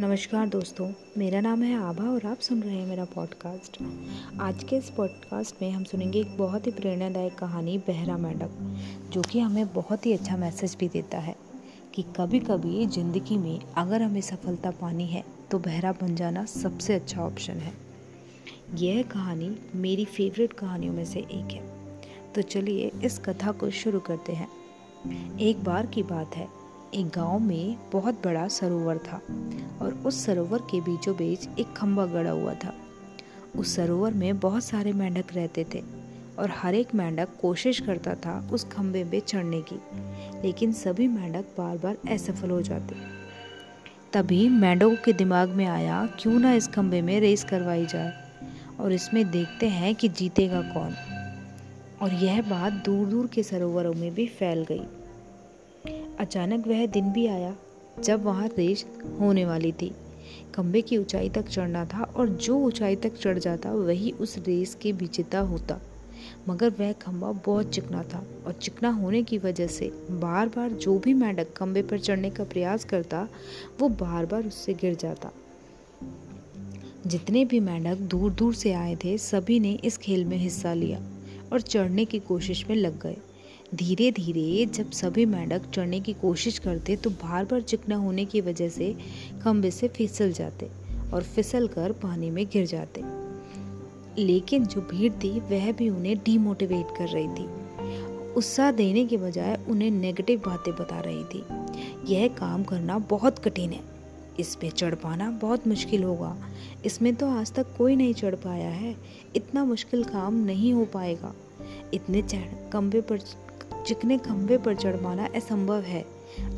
नमस्कार दोस्तों, मेरा नाम है आभा और आप सुन रहे हैं मेरा पॉडकास्ट आज के इस पॉडकास्ट में हम सुनेंगे एक बहुत ही प्रेरणादायक कहानी, बहरा मेंढक, जो कि हमें बहुत ही अच्छा मैसेज भी देता है कि कभी कभी ज़िंदगी में अगर हमें सफलता पानी है तो बहरा बन जाना सबसे अच्छा ऑप्शन है। यह कहानी मेरी फेवरेट कहानियों में से एक है। तो चलिए इस कथा को शुरू करते हैं। एक बार की बात है एक गाँव में बहुत बड़ा सरोवर था और उस सरोवर के बीचों बीच एक खम्बा गड़ा हुआ था। उस सरोवर में बहुत सारे मेंढक रहते थे और हर एक मेंढक कोशिश करता था उस खम्बे में चढ़ने की, लेकिन सभी मेंढक बार बार असफल हो जाते। तभी मेंढकों के दिमाग में आया, क्यों ना इस खम्बे में रेस करवाई जाए और इसमें देखते हैं कि जीतेगा कौन। और यह बात दूर दूर के सरोवरों में भी फैल गई। अचानक वह दिन भी आया जब वहाँ रेस होने वाली थी। खम्बे की ऊंचाई तक चढ़ना था और जो ऊंचाई तक चढ़ जाता, वही उस रेस के विजेता होता। मगर वह खम्बा बहुत चिकना था और चिकना होने की वजह से बार बार जो भी मेंढक खम्बे पर चढ़ने का प्रयास करता, वो बार बार उससे गिर जाता। जितने भी मेंढक दूर दूर से आए थे, सभी ने इस खेल में हिस्सा लिया और चढ़ने की कोशिश में लग गए। धीरे धीरे जब सभी मेंढक चढ़ने की कोशिश करते तो बार बार चिकना होने की वजह से खम्बे से फिसल जाते और फिसल कर पानी में गिर जाते। लेकिन जो भीड़ थी, वह भी उन्हें डीमोटिवेट कर रही थी। उत्साह देने के बजाय उन्हें नेगेटिव बातें बता रही थी। यह काम करना बहुत कठिन है। इस पे चढ़ पाना बहुत मुश्किल होगा। इसमें तो आज तक कोई नहीं चढ़ पाया है। इतना मुश्किल काम नहीं हो पाएगा। इतने चढ़ कम्बे पर चिकने खंबे पर चढ़ पाना असंभव है।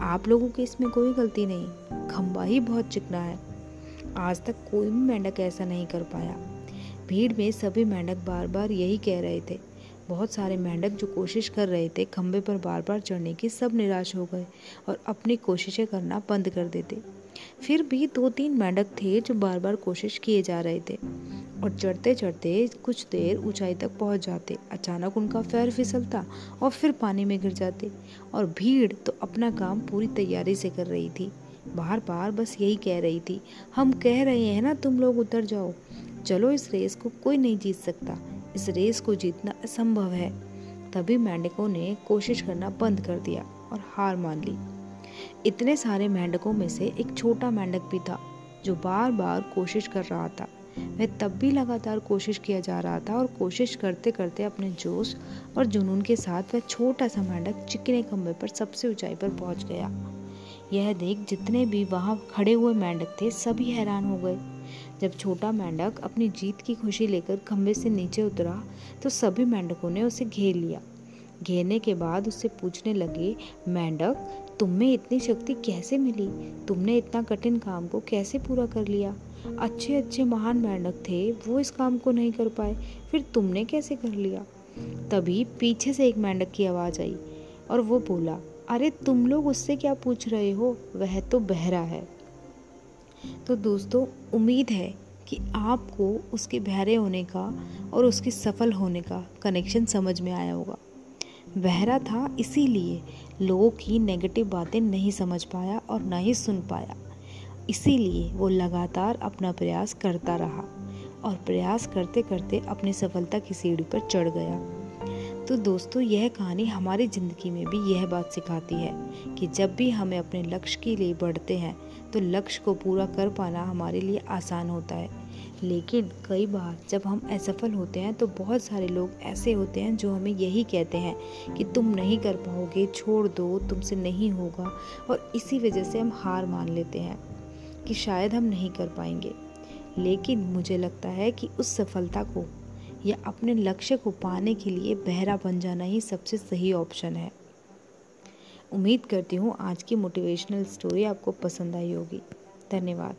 आप लोगों की इसमें कोई गलती नहीं। खंबा ही बहुत चिकना है। आज तक कोई भी मेंढक ऐसा नहीं कर पाया। भीड़ में सभी मेंढक बार बार यही कह रहे थे। बहुत सारे मेंढक जो कोशिश कर रहे थे खंबे पर बार बार चढ़ने की, सब निराश हो गए और अपनी कोशिशें करना बंद कर देते। फिर भी दो तीन मेंढक थे जो बार बार कोशिश किए जा रहे थे। और चढ़ते चढ़ते कुछ देर ऊंचाई तक पहुँच जाते। अचानक उनका पैर फिसलता और फिर पानी में गिर जाते और भीड़ तो अपना काम पूरी तैयारी से कर रही थी। बार बार बस यही कह रही थी, हम कह रहे हैं ना तुम लोग उतर जाओ। चलो इस रेस को कोई नहीं जीत सकता। इस रेस को जीतना असंभव है। तभी मेंढकों ने कोशिश करना बंद कर दिया और हार मान ली। इतने सारे मेंढकों में से एक छोटा मेंढक भी था, जो बार बार कोशिश कर रहा था। वह तब भी लगातार कोशिश किया जा रहा था और कोशिश करते करते अपने जोश और जुनून के साथ वह छोटा सा मेंढक चिकने खंभे पर सबसे ऊंचाई पर पहुँच गया। यह देख जितने भी वहाँ खड़े हुए मेंढक थे, सभी हैरान हो गए। जब छोटा मेंढक अपनी जीत की खुशी लेकर खंभे से नीचे उतरा तो सभी मेंढकों ने उसे घेर लिया। घेरने के बाद उससे पूछने लगे मेंढक तुम में इतनी शक्ति कैसे मिली? तुमने इतना कठिन काम को कैसे पूरा कर लिया? अच्छे अच्छे, महान मेंढक थे, वो इस काम को नहीं कर पाए, फिर तुमने कैसे कर लिया? तभी पीछे से एक मेंढक की आवाज़ आई, और वो बोला, अरे, तुम लोग उससे क्या पूछ रहे हो? वह तो बहरा है। तो दोस्तों, उम्मीद है कि आपको उसके बहरे होने का और उसके सफल होने का कनेक्शन समझ में आया होगा। बहरा था, इसीलिए लोगों की नेगेटिव बातें नहीं समझ पाया और ना ही सुन पाया। इसीलिए वो लगातार अपना प्रयास करता रहा और प्रयास करते करते अपनी सफलता की सीढ़ी पर चढ़ गया। तो दोस्तों, यह कहानी हमारी ज़िंदगी में भी यह बात सिखाती है कि जब भी हमें अपने लक्ष्य के लिए बढ़ते हैं तो लक्ष्य को पूरा कर पाना हमारे लिए आसान होता है। लेकिन कई बार जब हम असफल होते हैं तो बहुत सारे लोग ऐसे होते हैं जो हमें यही कहते हैं कि तुम नहीं कर पाओगे, छोड़ दो, तुमसे नहीं होगा, और इसी वजह से हम हार मान लेते हैं कि शायद हम नहीं कर पाएँगे। लेकिन मुझे लगता है कि उस सफलता को या अपने लक्ष्य को पाने के लिए बहरा बन जाना ही सबसे सही ऑप्शन है। उम्मीद करती हूँ आज की मोटिवेशनल स्टोरी आपको पसंद आई होगी। धन्यवाद।